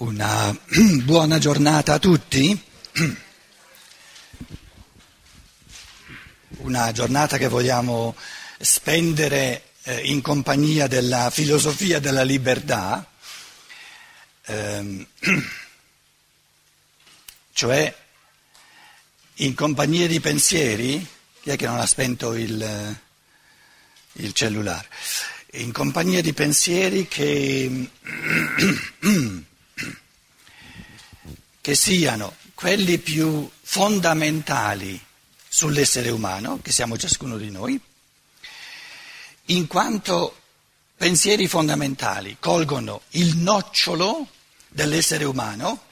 Una buona giornata a tutti. Una giornata che vogliamo spendere eh, in compagnia della filosofia della libertà, ehm, cioè in compagnia di pensieri, chi è che non ha spento il, il cellulare? In compagnia di pensieri che che siano quelli più fondamentali sull'essere umano, che siamo ciascuno di noi, in quanto pensieri fondamentali colgono il nocciolo dell'essere umano,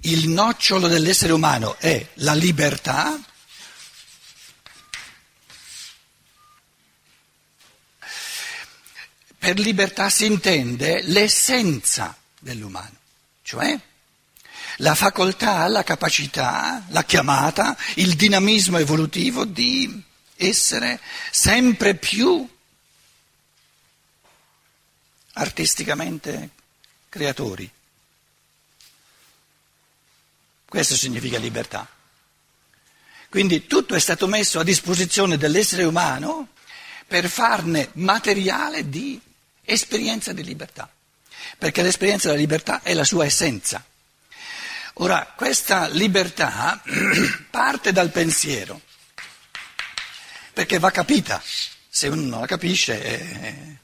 il nocciolo dell'essere umano è la libertà, per libertà si intende l'essenza dell'umano cioè la facoltà, la capacità, la chiamata, il dinamismo evolutivo di essere sempre più artisticamente creatori. Questo significa libertà. Quindi tutto è stato messo a disposizione dell'essere umano per farne materiale di esperienza di libertà perché l'esperienza della libertà è la sua essenza. Ora, questa libertà parte dal pensiero, perché va capita, se uno non la capisce, eh,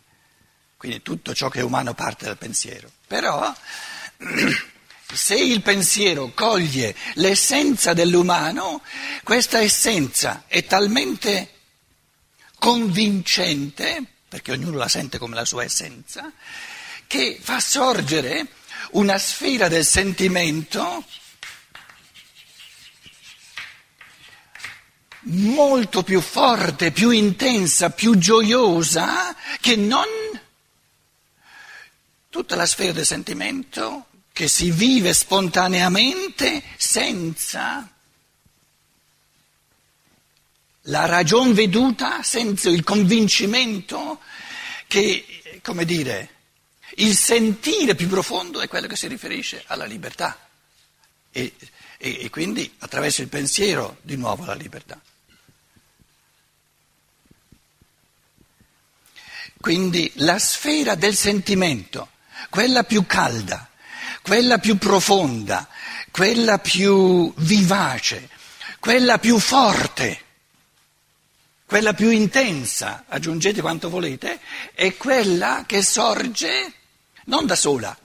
quindi tutto ciò che è umano parte dal pensiero. Però, se il pensiero coglie l'essenza dell'umano, questa essenza è talmente convincente, perché ognuno la sente come la sua essenza, che fa sorgere una sfera del sentimento molto più forte, più intensa, più gioiosa che non tutta la sfera del sentimento che si vive spontaneamente senza la ragion veduta, senza il convincimento che, come dire, il sentire più profondo è quello che si riferisce alla libertà e, e, e quindi attraverso il pensiero di nuovo alla libertà. Quindi la sfera del sentimento, quella più calda, quella più profonda, quella più vivace, quella più forte, quella più intensa, aggiungete quanto volete, è quella che sorge non da sola.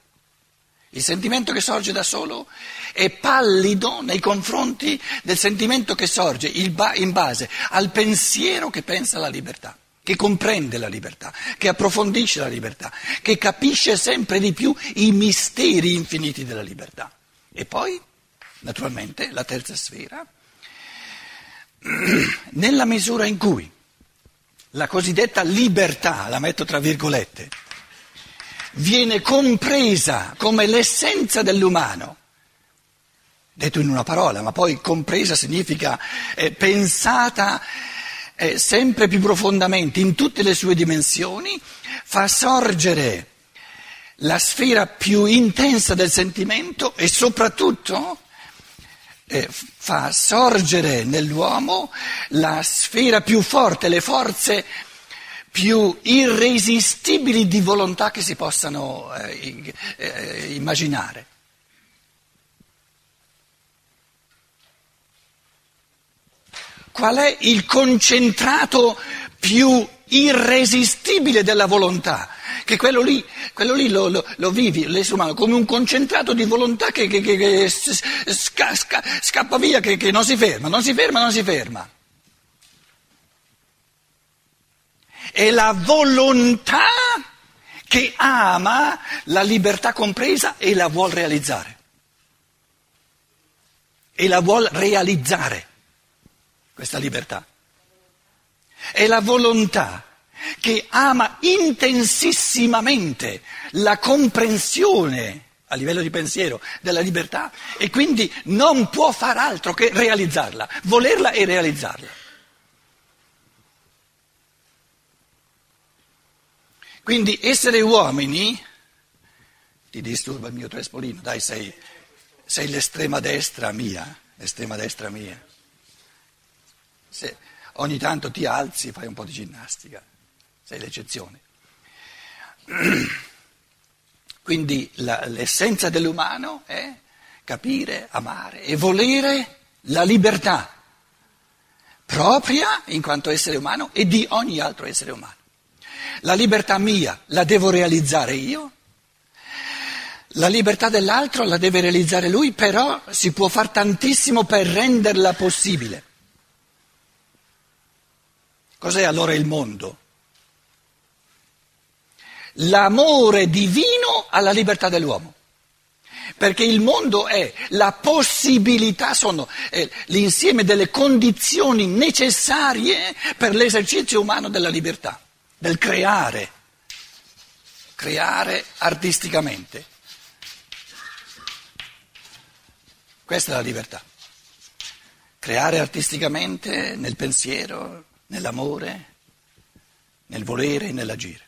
Il sentimento che sorge da solo è pallido nei confronti del sentimento che sorge in base al pensiero che pensa alla libertà, che comprende la libertà, che approfondisce la libertà, che capisce sempre di più i misteri infiniti della libertà. E poi, naturalmente, la terza sfera, nella misura in cui la cosiddetta libertà, la metto tra virgolette, viene compresa come l'essenza dell'umano. Detto in una parola, ma poi compresa significa eh, pensata eh, sempre più profondamente in tutte le sue dimensioni, fa sorgere la sfera più intensa del sentimento e soprattutto eh, fa sorgere nell'uomo la sfera più forte, le forze più irresistibili di volontà che si possano eh, eh, immaginare. Qual è il concentrato più irresistibile della volontà? Che quello lì, quello lì lo, lo, lo, vivi, l'essere umano, come un concentrato di volontà che, che, che, che sca, sca, scappa via, che non si ferma, non si ferma, non si ferma. È la volontà che ama la libertà compresa e la vuol realizzare. E la vuol realizzare, questa libertà. È la volontà che ama intensissimamente la comprensione a livello di pensiero della libertà e quindi non può far altro che realizzarla, volerla e realizzarla. Quindi essere uomini ti disturba il mio trespolino, dai sei, sei l'estrema destra mia, l'estrema destra mia. Se ogni tanto ti alzi, fai un po' di ginnastica, sei l'eccezione. Quindi la, l'essenza dell'umano è capire, amare e volere la libertà propria in quanto essere umano e di ogni altro essere umano. La libertà mia la devo realizzare io, la libertà dell'altro la deve realizzare lui, però si può fare tantissimo per renderla possibile. Cos'è allora il mondo? L'amore divino alla libertà dell'uomo. Perché il mondo è la possibilità, sono l'insieme delle condizioni necessarie per l'esercizio umano della libertà, del creare, creare artisticamente. Questa è la libertà. Creare artisticamente nel pensiero, nell'amore, nel volere e nell'agire.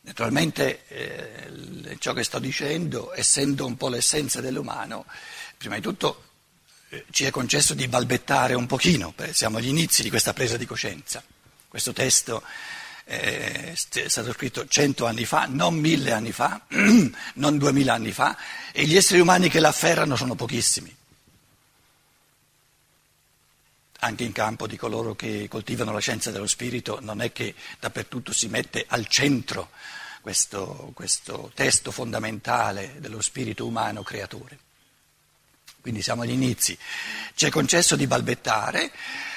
Naturalmente eh, ciò che sto dicendo, essendo un po' l'essenza dell'umano, prima di tutto eh, ci è concesso di balbettare un pochino, siamo agli inizi di questa presa di coscienza. Questo testo eh, è stato scritto cento anni fa, non mille anni fa, non duemila anni fa, e gli esseri umani che l'afferrano sono pochissimi. Anche in campo di coloro che coltivano la scienza dello spirito non è che dappertutto si mette al centro questo, questo testo fondamentale dello spirito umano creatore. Quindi siamo agli inizi. Ci è concesso di balbettare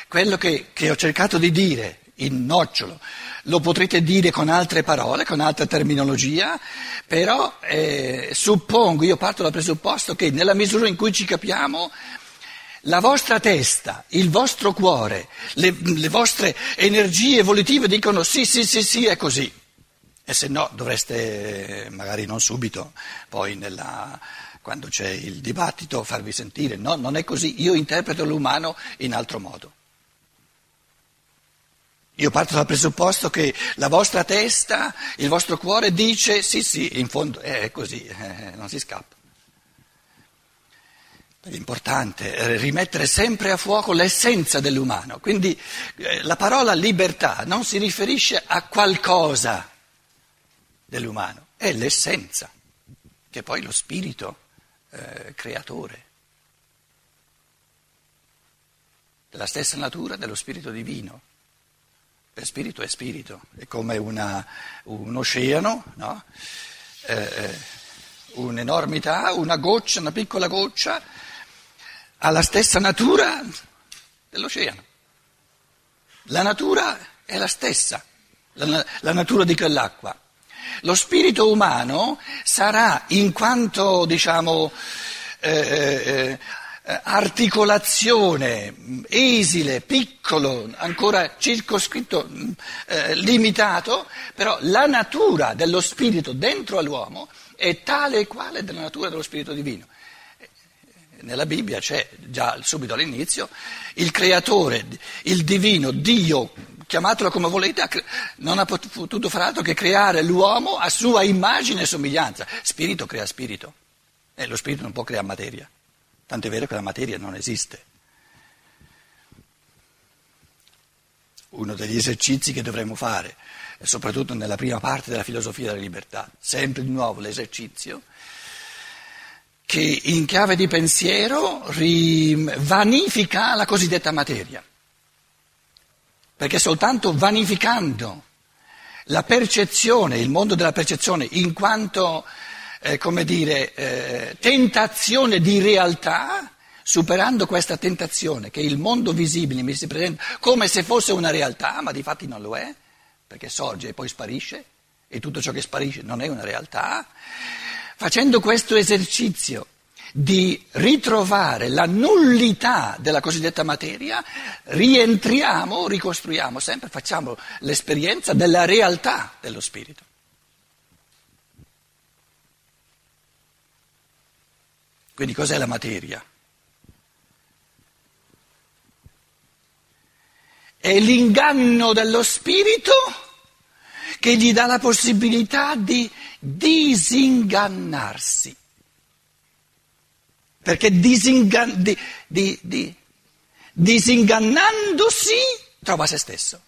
quello che, che ho cercato di dire in nocciolo. Lo potrete dire con altre parole, con altra terminologia, però eh, suppongo, io parto dal presupposto che nella misura in cui ci capiamo, la vostra testa, il vostro cuore, le, le vostre energie evolutive dicono sì, sì, sì, sì, è così. E se no dovreste, magari non subito, poi nella, quando c'è il dibattito, farvi sentire, no, non è così, io interpreto l'umano in altro modo. Io parto dal presupposto che la vostra testa, il vostro cuore dice sì, sì, in fondo è così, non si scappa. È importante rimettere sempre a fuoco l'essenza dell'umano. Quindi eh, la parola libertà non si riferisce a qualcosa dell'umano, è l'essenza, che è poi lo spirito eh, creatore, della stessa natura dello spirito divino. Per spirito è spirito, è come una, un oceano, no? eh, eh un'enormità, una goccia, una piccola goccia, ha la stessa natura dell'oceano. La natura è la stessa, la, la natura di quell'acqua. Lo spirito umano sarà in quanto, diciamo, eh, eh, eh, articolazione esile, piccolo, ancora circoscritto, eh, limitato, però la natura dello spirito dentro all'uomo è tale e quale della natura dello spirito divino. Nella Bibbia c'è già subito all'inizio il creatore, il divino, Dio chiamatelo come volete, non ha potuto fare altro che creare l'uomo a sua immagine e somiglianza. Spirito crea spirito e lo spirito non può creare materia, tanto è vero che la materia non esiste. Uno degli esercizi che dovremmo fare, soprattutto nella prima parte della filosofia della libertà, sempre di nuovo l'esercizio, che in chiave di pensiero vanifica la cosiddetta materia perché soltanto vanificando la percezione, il mondo della percezione, in quanto, eh, come dire, eh, tentazione di realtà, superando questa tentazione che il mondo visibile mi si presenta come se fosse una realtà, ma di fatti non lo è, perché sorge e poi sparisce, e tutto ciò che sparisce non è una realtà, facendo questo esercizio di ritrovare la nullità della cosiddetta materia, rientriamo, ricostruiamo sempre, facciamo l'esperienza della realtà dello spirito. Quindi cos'è la materia? È l'inganno dello spirito che gli dà la possibilità di disingannarsi. Perché disingan- di, di, di, disingannandosi trova se stesso.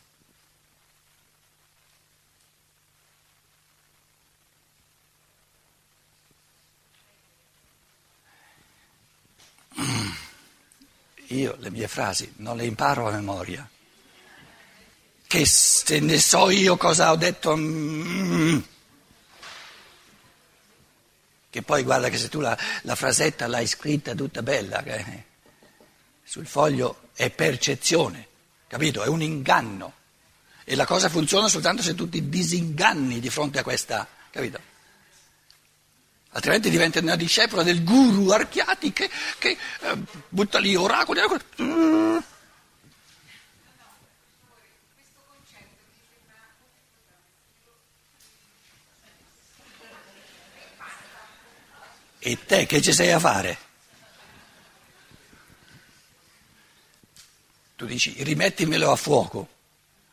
Io le mie frasi non le imparo a memoria. Che se ne so io cosa ho detto. Mm, che poi guarda che se tu la, la frasetta l'hai scritta tutta bella, che sul foglio è percezione, capito? È un inganno. E la cosa funziona soltanto se tu ti disinganni di fronte a questa, capito? altrimenti diventa una discepola del guru Archiati che, che eh, butta lì oracoli. Mm. E te che ci sei a fare? Tu dici rimettimelo a fuoco,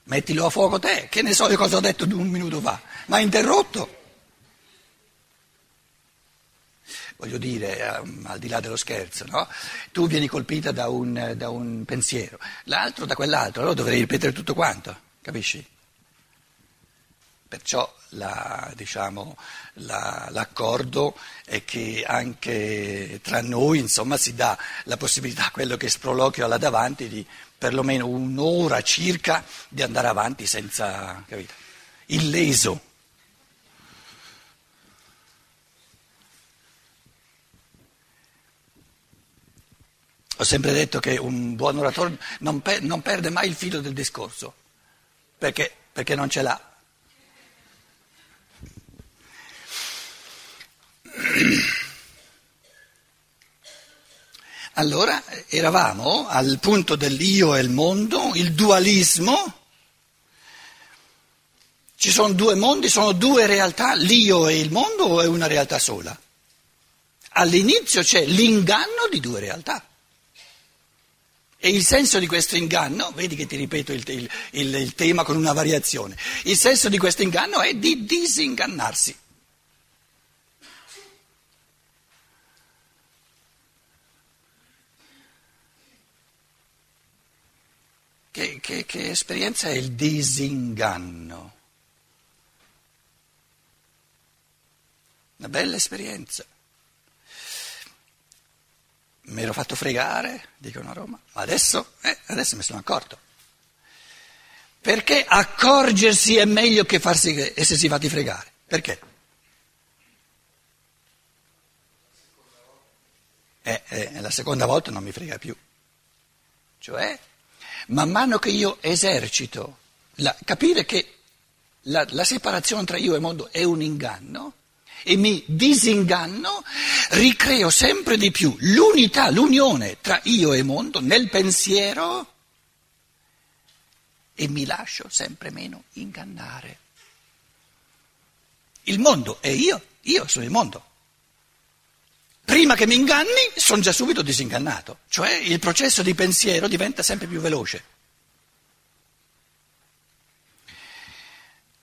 mettilo a fuoco te, che ne so io cosa ho detto un minuto fa, ma ha interrotto. voglio dire, um, al di là dello scherzo, no? tu vieni colpita da un, da un, pensiero, l'altro da quell'altro, allora dovrei ripetere tutto quanto, capisci? Perciò la, diciamo, la, l'accordo è che anche tra noi insomma, si dà la possibilità a quello che sproloquio là davanti di perlomeno un'ora circa di andare avanti senza, capito? Illeso. Ho sempre detto che un buon oratore non, per, non perde mai il filo del discorso, perché, perché non ce l'ha. Allora eravamo al punto dell'io e il mondo, il dualismo. Ci sono due mondi, sono due realtà, l'io e il mondo o è una realtà sola? All'inizio c'è l'inganno di due realtà. E il senso di questo inganno, vedi che ti ripeto il, il, il, il, tema con una variazione, il senso di questo inganno è di disingannarsi. Che, che, che esperienza è il disinganno? Una bella esperienza mi ero fatto fregare, dicono a Roma, ma adesso, eh, adesso mi sono accorto. Perché accorgersi è meglio che farsi essersi fatti fregare? Perché? Eh, eh, la seconda volta non mi frega più. Cioè, man mano che io esercito, la, capire che la, la separazione tra io e mondo è un inganno, e mi disinganno, ricreo sempre di più l'unità, l'unione tra io e mondo nel pensiero e mi lascio sempre meno ingannare. Il mondo è io, io sono il mondo. Prima che mi inganni sono già subito disingannato, cioè il processo di pensiero diventa sempre più veloce.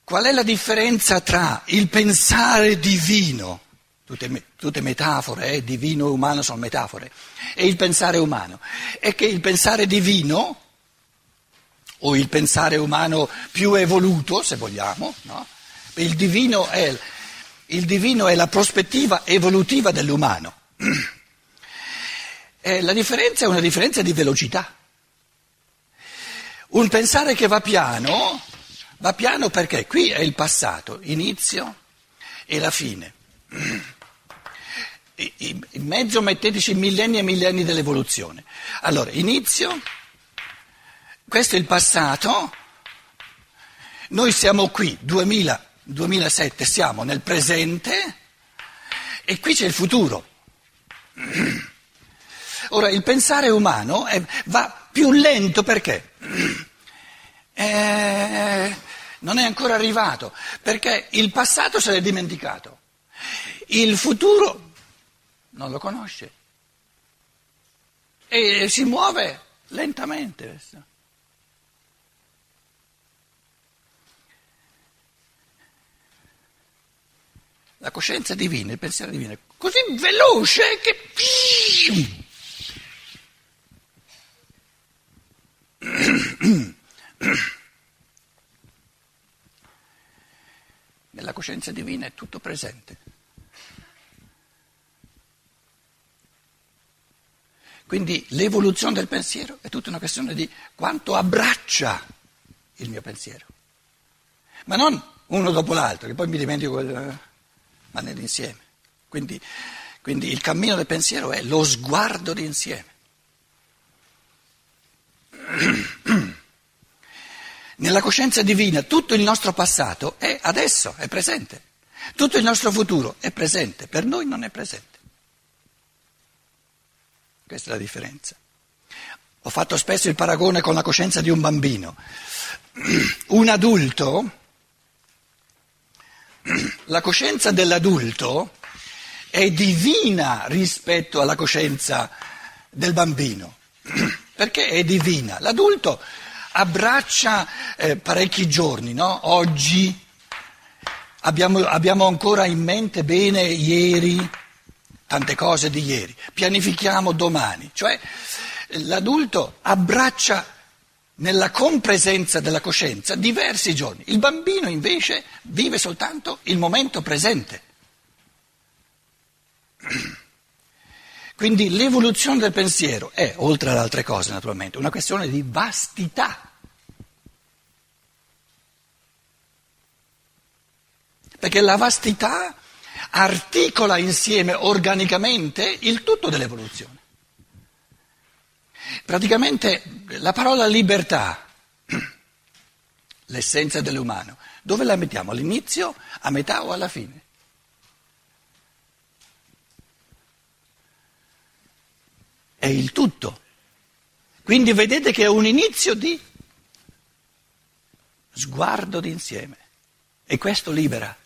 Qual è la differenza tra il pensare divino, tutte, tutte metafore, eh, divino e umano sono metafore, e il pensare umano? È che il pensare divino, o il pensare umano più evoluto, se vogliamo, no? il, divino è, il divino è la prospettiva evolutiva dell'umano. E la differenza è una differenza di velocità. Un pensare che va piano Va piano perché qui è il passato, inizio e la fine. In mezzo metteteci millenni e millenni dell'evoluzione. Allora, inizio, questo è il passato, noi siamo qui, 2000, 2007, siamo nel presente e qui c'è il futuro. Ora, il pensare umano è, va più lento perché? Eh, non è ancora arrivato, perché il passato se l'è dimenticato, il futuro non lo conosce. E si muove lentamente. La coscienza divina, il pensiero divino è così veloce che... Nella coscienza divina è tutto presente. Quindi l'evoluzione del pensiero è tutta una questione di quanto abbraccia il mio pensiero. Ma non uno dopo l'altro, che poi mi dimentico, quel, ma nell'insieme. Quindi, quindi il cammino del pensiero è lo sguardo d'insieme. Nella coscienza divina tutto il nostro passato è adesso, è presente. Tutto il nostro futuro è presente, per noi non è presente. Questa è la differenza. Ho fatto spesso il paragone con la coscienza di un bambino. Un adulto, la coscienza dell'adulto è divina rispetto alla coscienza del bambino. Perché è divina? L'adulto abbraccia eh, parecchi giorni, no? Oggi abbiamo, abbiamo ancora in mente bene ieri, tante cose di ieri, pianifichiamo domani, cioè l'adulto abbraccia nella compresenza della coscienza diversi giorni, il bambino invece vive soltanto il momento presente. Quindi l'evoluzione del pensiero è, oltre ad altre cose naturalmente, una questione di vastità. Perché la vastità articola insieme organicamente il tutto dell'evoluzione. Praticamente la parola libertà, l'essenza dell'umano, dove la mettiamo? All'inizio, a metà o alla fine? È il tutto. Quindi vedete che è un inizio di sguardo d'insieme. E questo libera.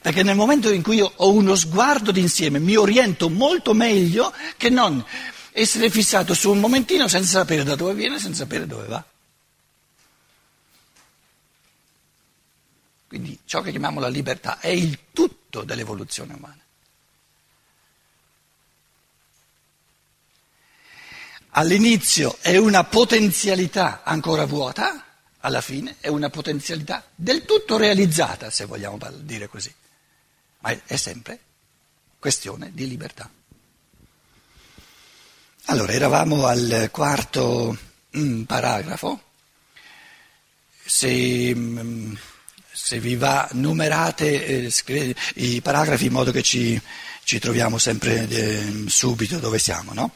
Perché nel momento in cui io ho uno sguardo d'insieme mi oriento molto meglio che non essere fissato su un momentino senza sapere da dove viene, senza sapere dove va. Quindi ciò che chiamiamo la libertà è il tutto dell'evoluzione umana. All'inizio è una potenzialità ancora vuota, alla fine è una potenzialità del tutto realizzata, se vogliamo dire così ma è sempre questione di libertà. Allora, eravamo al quarto mm, paragrafo. Se, mm, se, vi va, numerate eh, i paragrafi in modo che ci, ci troviamo sempre eh, subito dove siamo, no?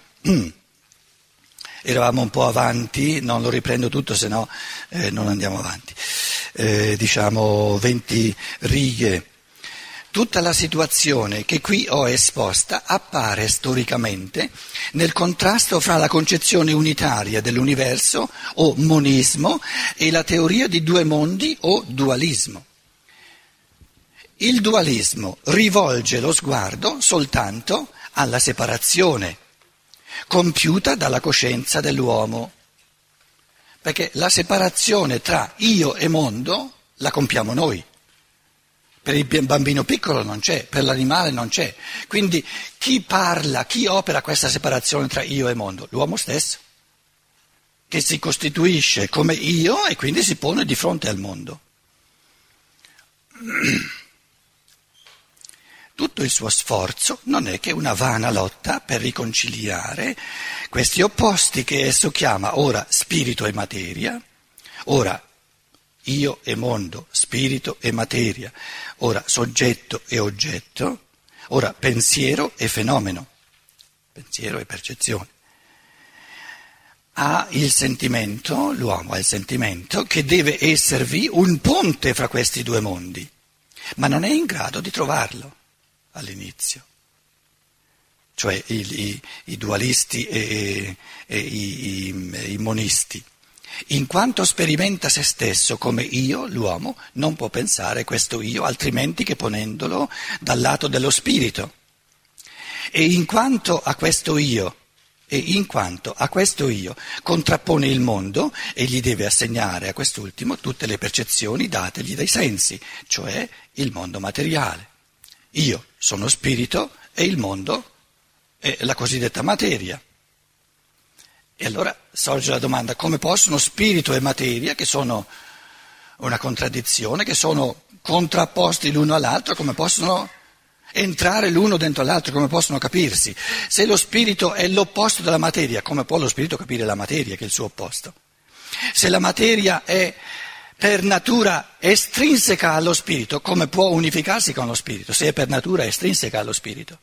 Eravamo un po' avanti, non lo riprendo tutto, se no eh, non andiamo avanti. Eh, diciamo 20 righe Tutta la situazione che qui ho esposta appare storicamente nel contrasto fra la concezione unitaria dell'universo o monismo e la teoria di due mondi o dualismo. Il dualismo rivolge lo sguardo soltanto alla separazione compiuta dalla coscienza dell'uomo, perché la separazione tra io e mondo la compiamo noi. Per il bambino piccolo non c'è, per l'animale non c'è. Quindi chi parla, chi opera questa separazione tra io e mondo? L'uomo stesso, che si costituisce come io e quindi si pone di fronte al mondo. Tutto il suo sforzo non è che una vana lotta per riconciliare questi opposti che esso chiama ora spirito e materia, ora io e mondo, spirito e materia, ora soggetto e oggetto, ora pensiero e fenomeno, pensiero e percezione. Ha il sentimento, l'uomo ha il sentimento che deve esservi un ponte fra questi due mondi, ma non è in grado di trovarlo all'inizio. Cioè i, i, i dualisti e, e i, i monisti in quanto sperimenta se stesso come io, l'uomo, non può pensare questo io altrimenti che ponendolo dal lato dello spirito. E in quanto a questo io, e in quanto a questo io contrappone il mondo e gli deve assegnare a quest'ultimo tutte le percezioni dategli dai sensi, cioè il mondo materiale. Io sono spirito e il mondo è la cosiddetta materia. E allora sorge la domanda come possono spirito e materia, che sono una contraddizione, che sono contrapposti l'uno all'altro, come possono entrare l'uno dentro l'altro, come possono capirsi? Se lo spirito è l'opposto della materia, come può lo spirito capire la materia che è il suo opposto? Se la materia è per natura estrinseca allo spirito, come può unificarsi con lo spirito, se è per natura estrinseca allo spirito?